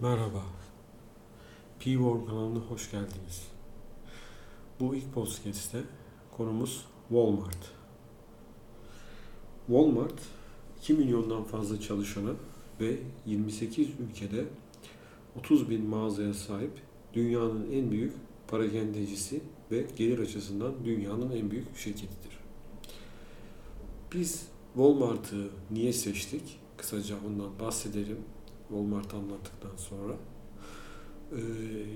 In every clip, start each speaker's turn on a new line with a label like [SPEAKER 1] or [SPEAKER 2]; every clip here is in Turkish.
[SPEAKER 1] Merhaba. P-Worm kanalına hoş geldiniz. Bu ilk podcast'te konumuz Walmart. Walmart 2 milyondan fazla çalışanı ve 28 ülkede 30 bin mağazaya sahip dünyanın en büyük parakendecisi ve gelir açısından dünyanın en büyük şirketidir. Biz Walmart'ı niye seçtik? Kısaca ondan bahsedelim Walmart'ı anlattıktan sonra. E,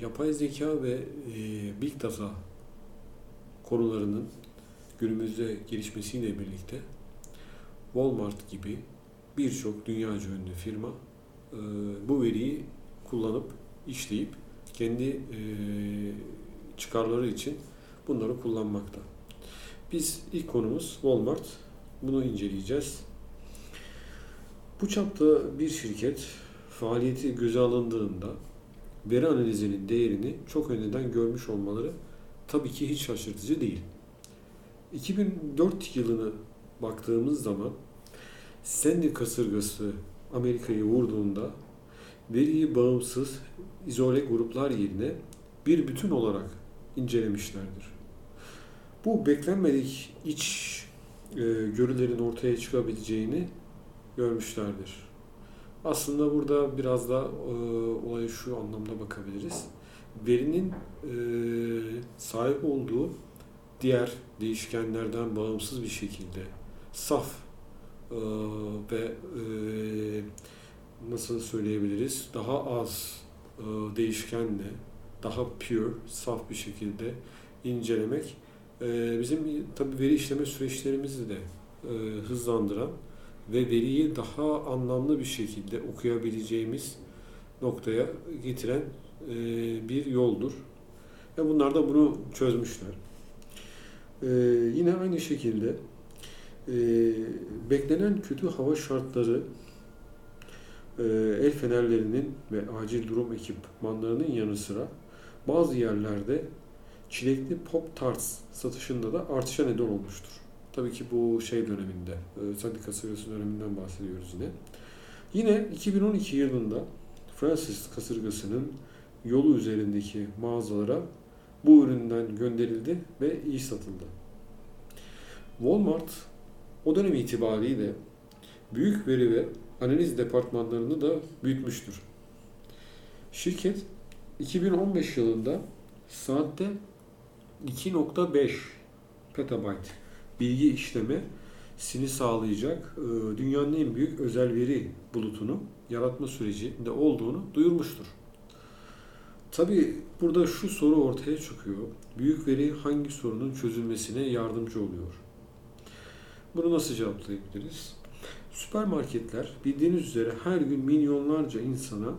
[SPEAKER 1] yapay zeka ve e, Big Data konularının günümüzde gelişmesiyle birlikte Walmart gibi birçok dünyaca ünlü firma e, bu veriyi kullanıp, işleyip kendi e, çıkarları için bunları kullanmakta. Biz ilk konumuz Walmart. Bunu inceleyeceğiz. Bu çapta bir şirket faaliyeti göze alındığında veri analizinin değerini çok önceden görmüş olmaları tabii ki hiç şaşırtıcı değil. 2004 yılını baktığımız zaman Sandy kasırgası Amerika'yı vurduğunda veriyi bağımsız izole gruplar yerine bir bütün olarak incelemişlerdir. Bu beklenmedik iç e, görülerin ortaya çıkabileceğini görmüşlerdir. Aslında burada biraz da e, olaya şu anlamda bakabiliriz. Verinin e, sahip olduğu diğer değişkenlerden bağımsız bir şekilde saf e, ve e, nasıl söyleyebiliriz daha az e, değişkenle daha pure, saf bir şekilde incelemek e, bizim tabi veri işleme süreçlerimizi de e, hızlandıran ve veriyi daha anlamlı bir şekilde okuyabileceğimiz noktaya getiren e, bir yoldur. Ve bunlar da bunu çözmüşler. E, yine aynı şekilde e, beklenen kötü hava şartları el fenerlerinin ve acil durum ekipmanlarının yanı sıra bazı yerlerde çilekli pop tarts satışında da artışa neden olmuştur. Tabii ki bu şey döneminde, e, Sendika kasırgası döneminden bahsediyoruz yine. Yine 2012 yılında Fransız kasırgasının yolu üzerindeki mağazalara bu üründen gönderildi ve iyi satıldı. Walmart o dönem itibariyle büyük veri ve analiz departmanlarını da büyütmüştür. Şirket 2015 yılında saatte 2.5 petabyte bilgi işleme sini sağlayacak e, dünyanın en büyük özel veri bulutunu yaratma sürecinde olduğunu duyurmuştur. Tabi burada şu soru ortaya çıkıyor. Büyük veri hangi sorunun çözülmesine yardımcı oluyor? Bunu nasıl cevaplayabiliriz? Süpermarketler bildiğiniz üzere her gün milyonlarca insana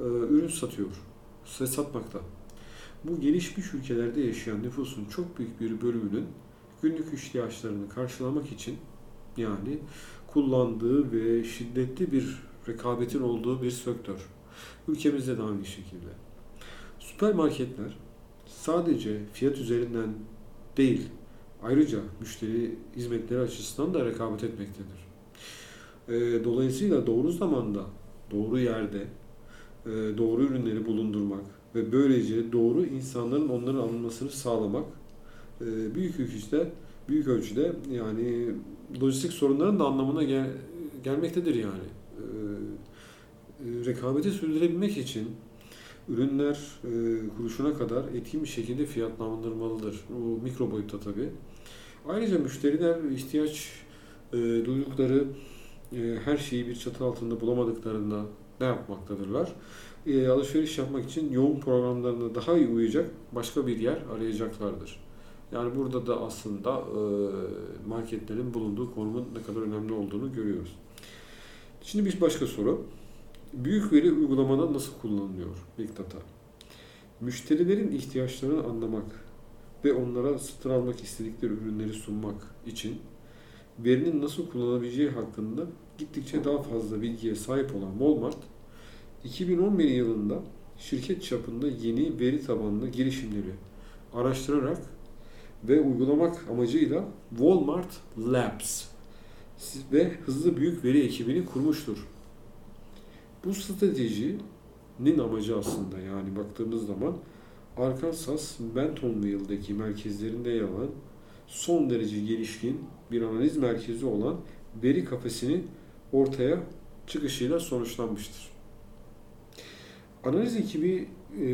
[SPEAKER 1] e, ürün satıyor ve satmakta. Bu gelişmiş ülkelerde yaşayan nüfusun çok büyük bir bölümünün günlük ihtiyaçlarını karşılamak için yani kullandığı ve şiddetli bir rekabetin olduğu bir sektör. Ülkemizde de aynı şekilde. Süpermarketler sadece fiyat üzerinden değil, ayrıca müşteri hizmetleri açısından da rekabet etmektedir. Dolayısıyla doğru zamanda, doğru yerde doğru ürünleri bulundurmak ve böylece doğru insanların onların alınmasını sağlamak büyük ölçüde büyük ölçüde yani lojistik sorunların da anlamına gel, gelmektedir yani. E, e, rekabeti sürdürebilmek için ürünler e, kuruşuna kadar etkin bir şekilde fiyatlandırmalıdır. Bu mikro boyutta tabii. Ayrıca müşteriler ihtiyaç e, duydukları her şeyi bir çatı altında bulamadıklarında ne yapmaktadırlar? E, alışveriş yapmak için yoğun programlarına daha iyi uyacak başka bir yer arayacaklardır. Yani burada da aslında e, marketlerin bulunduğu konumun ne kadar önemli olduğunu görüyoruz. Şimdi bir başka soru. Büyük veri uygulamada nasıl kullanılıyor Big Data? Müşterilerin ihtiyaçlarını anlamak ve onlara satın almak istedikleri ürünleri sunmak için verinin nasıl kullanabileceği hakkında gittikçe daha fazla bilgiye sahip olan Walmart, 2011 yılında şirket çapında yeni veri tabanlı girişimleri araştırarak ve uygulamak amacıyla Walmart Labs ve hızlı büyük veri ekibini kurmuştur. Bu strateji nin amacı aslında yani baktığımız zaman Arkansas Bentonville'deki merkezlerinde yer alan son derece gelişkin bir analiz merkezi olan veri kafesinin ortaya çıkışıyla sonuçlanmıştır. Analiz ekibi e,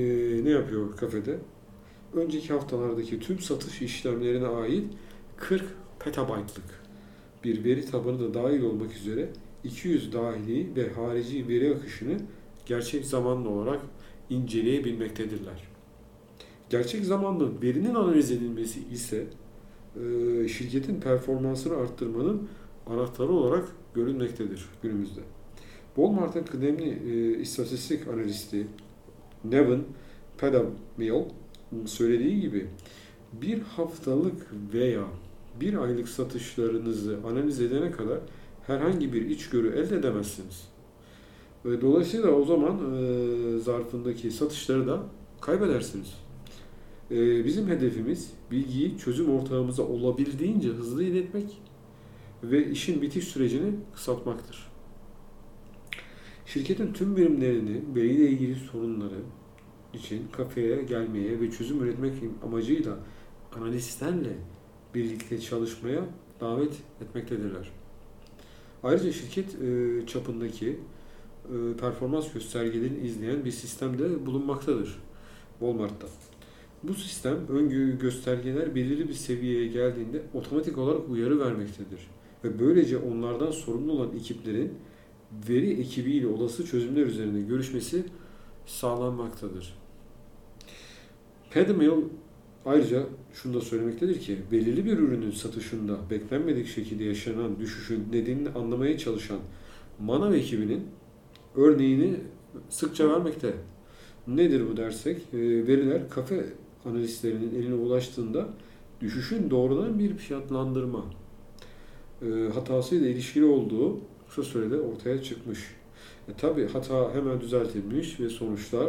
[SPEAKER 1] ne yapıyor kafede? Önceki haftalardaki tüm satış işlemlerine ait 40 petabaytlık bir veri tabanı da dahil olmak üzere 200 dahili ve harici veri akışını gerçek zamanlı olarak inceleyebilmektedirler. Gerçek zamanlı verinin analiz edilmesi ise e, şirketin performansını arttırmanın anahtarı olarak görülmektedir günümüzde. Walmart'ın kıdemli e, istatistik analisti Nevin Padamiel söylediği gibi bir haftalık veya bir aylık satışlarınızı analiz edene kadar herhangi bir içgörü elde edemezsiniz. Ve dolayısıyla o zaman e, zarfındaki satışları da kaybedersiniz. E, bizim hedefimiz bilgiyi çözüm ortağımıza olabildiğince hızlı iletmek ve işin bitiş sürecini kısaltmaktır. Şirketin tüm birimlerini veriyle ilgili sorunları için kafeye gelmeye ve çözüm üretmek amacıyla analistlerle birlikte çalışmaya davet etmektedirler. Ayrıca şirket e, çapındaki e, performans göstergelerini izleyen bir sistem de bulunmaktadır Walmart'ta. Bu sistem öngörü göstergeler belirli bir seviyeye geldiğinde otomatik olarak uyarı vermektedir. Ve böylece onlardan sorumlu olan ekiplerin veri ekibiyle olası çözümler üzerinde görüşmesi sağlanmaktadır. Padmill ayrıca şunu da söylemektedir ki belirli bir ürünün satışında beklenmedik şekilde yaşanan düşüşün nedenini anlamaya çalışan manav ekibinin örneğini sıkça vermekte. Nedir bu dersek? E, veriler kafe analistlerinin eline ulaştığında düşüşün doğrudan bir fiyatlandırma e, hatasıyla ilişkili olduğu kısa sürede ortaya çıkmış. E, Tabi hata hemen düzeltilmiş ve sonuçlar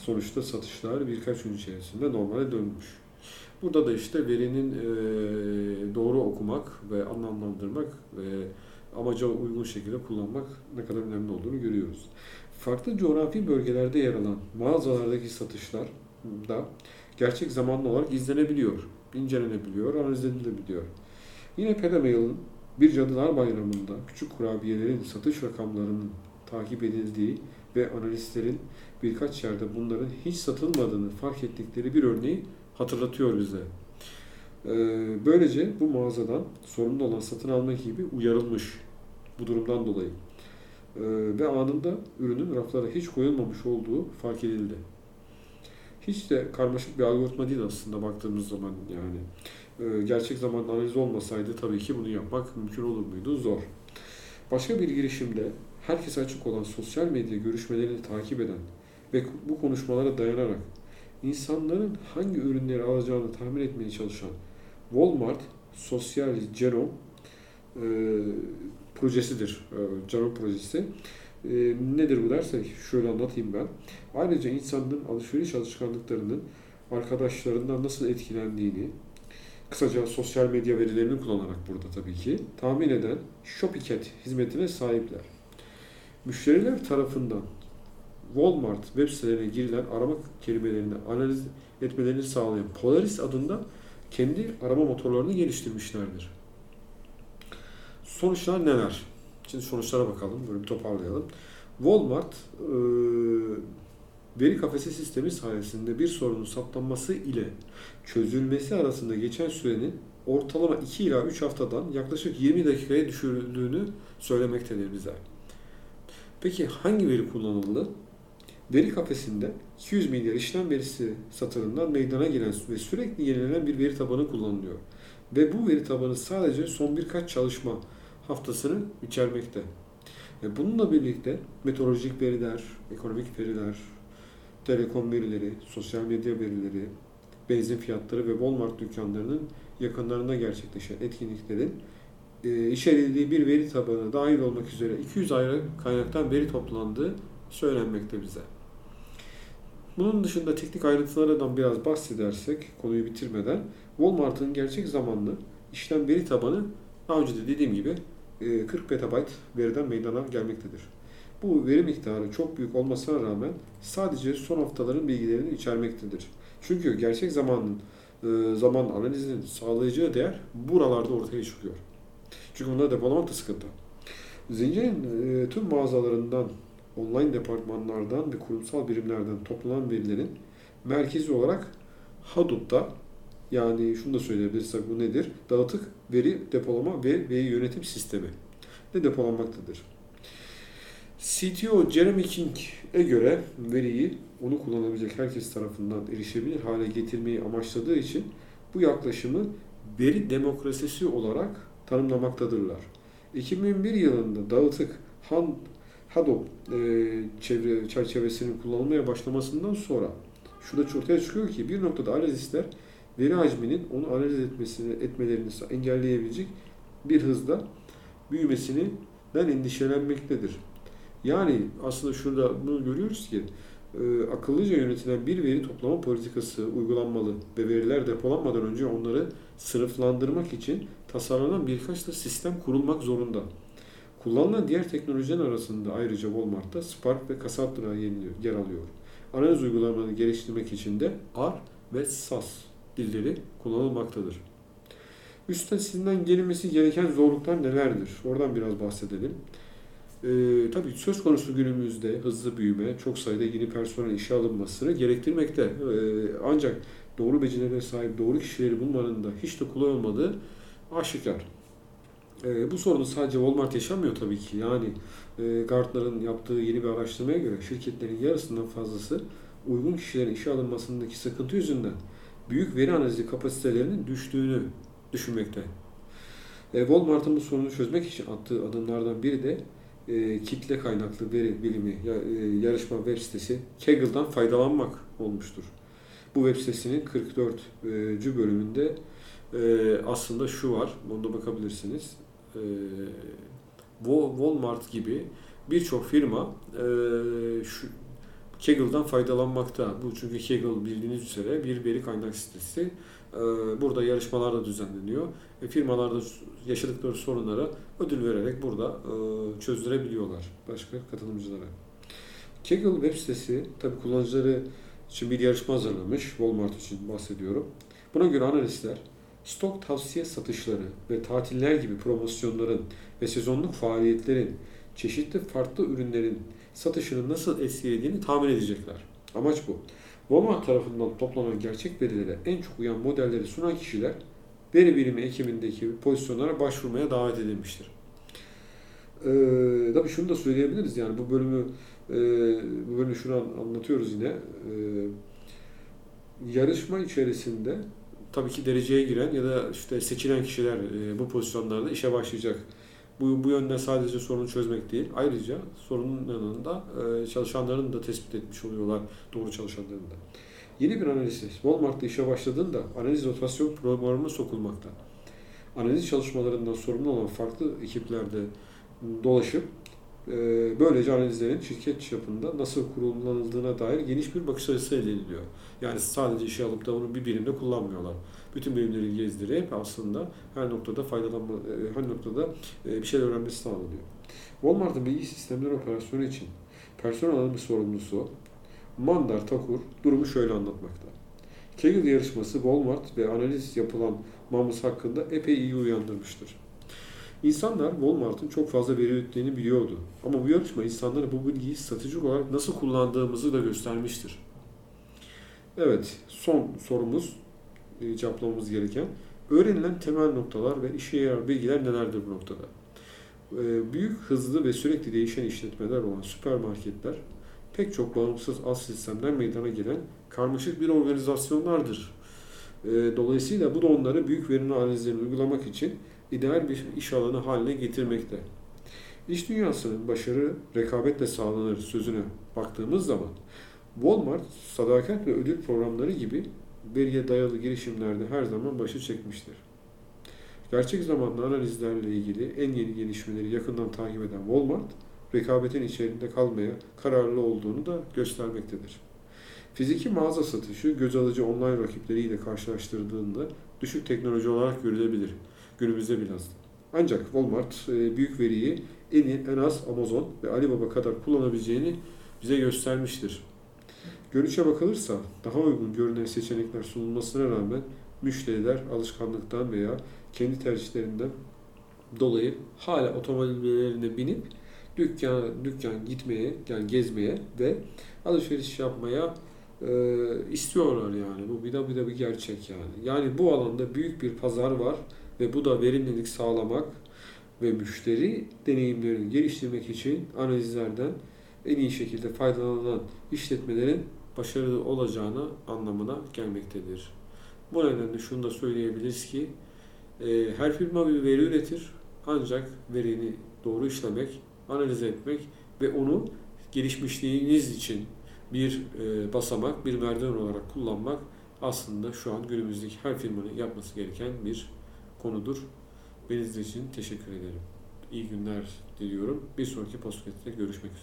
[SPEAKER 1] sonuçta satışlar birkaç gün içerisinde normale dönmüş. Burada da işte verinin e, doğru okumak ve anlamlandırmak ve amaca uygun şekilde kullanmak ne kadar önemli olduğunu görüyoruz. Farklı coğrafi bölgelerde yer alan mağazalardaki satışlar da gerçek zamanlı olarak izlenebiliyor, incelenebiliyor, analiz edilebiliyor. Yine Pedamail'ın bir Cadılar Bayramı'nda küçük kurabiyelerin satış rakamlarının takip edildiği ve analistlerin birkaç yerde bunların hiç satılmadığını fark ettikleri bir örneği hatırlatıyor bize. Ee, böylece bu mağazadan sorumlu olan satın alma gibi uyarılmış bu durumdan dolayı. Ee, ve anında ürünün raflara hiç koyulmamış olduğu fark edildi. Hiç de karmaşık bir algoritma değil aslında baktığımız zaman yani. Ee, gerçek zaman analiz olmasaydı tabii ki bunu yapmak mümkün olur muydu? Zor. Başka bir girişimde herkese açık olan sosyal medya görüşmelerini takip eden ve bu konuşmalara dayanarak insanların hangi ürünleri alacağını tahmin etmeye çalışan Walmart Sosyal Genom e, projesidir. E, Genom projesi. E, nedir bu dersek şöyle anlatayım ben. Ayrıca insanların alışveriş alışkanlıklarının arkadaşlarından nasıl etkilendiğini, kısaca sosyal medya verilerini kullanarak burada tabii ki tahmin eden Shopicat hizmetine sahipler. Müşteriler tarafından Walmart web sitelerine girilen arama kelimelerini analiz etmelerini sağlayan Polaris adında kendi arama motorlarını geliştirmişlerdir. Sonuçlar neler? Şimdi sonuçlara bakalım. Böyle bir toparlayalım. Walmart veri kafesi sistemi sayesinde bir sorunun saptanması ile çözülmesi arasında geçen sürenin ortalama 2 ila 3 haftadan yaklaşık 20 dakikaya düşürüldüğünü söylemektedir bize. Peki hangi veri kullanıldı? Veri kafesinde 200 milyar işlem verisi satırından meydana gelen ve sürekli yenilenen bir veri tabanı kullanılıyor. Ve bu veri tabanı sadece son birkaç çalışma haftasını içermekte. Ve bununla birlikte meteorolojik veriler, ekonomik veriler, telekom verileri, sosyal medya verileri, benzin fiyatları ve Walmart dükkanlarının yakınlarında gerçekleşen etkinliklerin e, içerildiği bir veri tabanı dahil olmak üzere 200 ayrı kaynaktan veri toplandığı söylenmekte bize. Bunun dışında teknik ayrıntılardan biraz bahsedersek konuyu bitirmeden Walmart'ın gerçek zamanlı işlem veri tabanı daha önce de dediğim gibi 40 e, petabayt veriden meydana gelmektedir. Bu veri miktarı çok büyük olmasına rağmen sadece son haftaların bilgilerini içermektedir. Çünkü gerçek zamanın e, zaman analizinin sağlayacağı değer buralarda ortaya çıkıyor. Çünkü bunda depolamak da sıkıntı. Zincirin e, tüm mağazalarından, online departmanlardan ve kurumsal birimlerden toplanan verilerin merkezi olarak Hadoop'ta yani şunu da söyleyebilirsek bu nedir? Dağıtık veri depolama ve veri yönetim sistemi de depolanmaktadır. CTO Jeremy King'e göre veriyi onu kullanabilecek herkes tarafından erişebilir hale getirmeyi amaçladığı için bu yaklaşımı veri demokrasisi olarak tanımlamaktadırlar. 2001 yılında dağıtık Han, Hadoop e, çevre çerçevesinin kullanılmaya başlamasından sonra şu da ortaya çıkıyor ki bir noktada analistler veri hacminin onu analiz etmesini etmelerini engelleyebilecek bir hızda büyümesinden endişelenmektedir. Yani aslında şurada bunu görüyoruz ki e, akıllıca yönetilen bir veri toplama politikası uygulanmalı ve veriler depolanmadan önce onları sınıflandırmak için tasarlanan birkaç da sistem kurulmak zorunda. Kullanılan diğer teknolojiler arasında ayrıca Walmart'ta Spark ve Cassandra yer alıyor. Analiz uygulamalarını geliştirmek için de R ve SAS dilleri kullanılmaktadır. Üstesinden gelinmesi gereken zorluklar nelerdir? Oradan biraz bahsedelim. Ee, tabii söz konusu günümüzde hızlı büyüme, çok sayıda yeni personel işe alınmasını gerektirmekte. Ee, ancak doğru becerilere sahip doğru kişileri bulmanın da hiç de kolay olmadığı aşikar. Ee, bu sorunu sadece Walmart yaşamıyor tabii ki. Yani e, Gartner'ın yaptığı yeni bir araştırmaya göre şirketlerin yarısından fazlası uygun kişilerin işe alınmasındaki sıkıntı yüzünden büyük veri analizi kapasitelerinin düştüğünü düşünmekte. E, Walmart'ın bu sorunu çözmek için attığı adımlardan biri de e, kitle kaynaklı veri bilimi e, yarışma web sitesi Kaggle'dan faydalanmak olmuştur. Bu web sitesinin 44. E, bölümünde e, aslında şu var, onda bakabilirsiniz. E, Walmart gibi birçok firma e, şu Kaggle'dan faydalanmakta. Bu çünkü Kaggle bildiğiniz üzere bir veri kaynak sitesi. Ee, burada yarışmalar da düzenleniyor. Ve firmalar da yaşadıkları sorunlara ödül vererek burada e, çözdürebiliyorlar başka katılımcılara. Kaggle web sitesi tabi kullanıcıları için bir yarışma hazırlamış. Walmart için bahsediyorum. Buna göre analistler stok tavsiye satışları ve tatiller gibi promosyonların ve sezonluk faaliyetlerin çeşitli farklı ürünlerin satışını nasıl etkilediğini tahmin edecekler. Amaç bu. Walmart tarafından toplanan gerçek verilere en çok uyan modelleri sunan kişiler veri birimi ekibindeki pozisyonlara başvurmaya davet edilmiştir. Ee, tabii şunu da söyleyebiliriz yani bu bölümü e, bu bölümü şunu anlatıyoruz yine. Ee, yarışma içerisinde tabii ki dereceye giren ya da işte seçilen kişiler e, bu pozisyonlarda işe başlayacak. Bu, bu yönden sadece sorunu çözmek değil, ayrıca sorunun yanında e, çalışanların da tespit etmiş oluyorlar, doğru çalışanların da. Yeni bir analiz, Walmart'ta işe başladığında analiz rotasyon programına sokulmakta. Analiz çalışmalarından sorumlu olan farklı ekiplerde dolaşıp böylece analizlerin şirket çapında nasıl kullanıldığına dair geniş bir bakış açısı elde ediliyor. Yani sadece işe alıp da onu bir birimde kullanmıyorlar bütün bölümleri gezdirip aslında her noktada faydalanma, e, her noktada e, bir şeyler öğrenmesi sağlanıyor. Walmart'ın bilgi sistemleri operasyonu için personel alımı sorumlusu Mandar Takur durumu şöyle anlatmakta. Kaggle yarışması Walmart ve analiz yapılan Mamus hakkında epey iyi uyandırmıştır. İnsanlar Walmart'ın çok fazla veri ürettiğini biliyordu. Ama bu yarışma insanlara bu bilgiyi stratejik olarak nasıl kullandığımızı da göstermiştir. Evet, son sorumuz e, cevaplamamız gereken öğrenilen temel noktalar ve işe yarar bilgiler nelerdir bu noktada? E, büyük, hızlı ve sürekli değişen işletmeler olan süpermarketler pek çok bağımsız alt sistemler meydana gelen karmaşık bir organizasyonlardır. E, dolayısıyla bu da onları büyük veri analizlerini uygulamak için ideal bir iş alanı haline getirmekte. İş dünyasının başarı rekabetle sağlanır sözüne baktığımız zaman Walmart sadakat ve ödül programları gibi veriye dayalı girişimlerde her zaman başı çekmiştir. Gerçek zamanlı analizlerle ilgili en yeni gelişmeleri yakından takip eden Walmart, rekabetin içerisinde kalmaya kararlı olduğunu da göstermektedir. Fiziki mağaza satışı göz alıcı online rakipleriyle karşılaştırdığında düşük teknoloji olarak görülebilir günümüzde biraz. Ancak Walmart e, büyük veriyi en, iyi, en az Amazon ve Alibaba kadar kullanabileceğini bize göstermiştir. Görünüşe bakılırsa daha uygun görünen seçenekler sunulmasına rağmen müşteriler alışkanlıktan veya kendi tercihlerinden dolayı hala otomobillerine binip dükkan dükkan gitmeye, yani gezmeye ve alışveriş yapmaya e, istiyorlar yani. Bu bir de bir de bir gerçek yani. Yani bu alanda büyük bir pazar var ve bu da verimlilik sağlamak ve müşteri deneyimlerini geliştirmek için analizlerden en iyi şekilde faydalanan işletmelerin başarılı olacağına anlamına gelmektedir. Bu nedenle şunu da söyleyebiliriz ki e, her firma bir veri üretir ancak verini doğru işlemek, analiz etmek ve onu gelişmişliğiniz için bir e, basamak, bir merdiven olarak kullanmak aslında şu an günümüzdeki her firmanın yapması gereken bir konudur. Beni izlediğiniz için teşekkür ederim. İyi günler diliyorum. Bir sonraki podcast'te görüşmek üzere.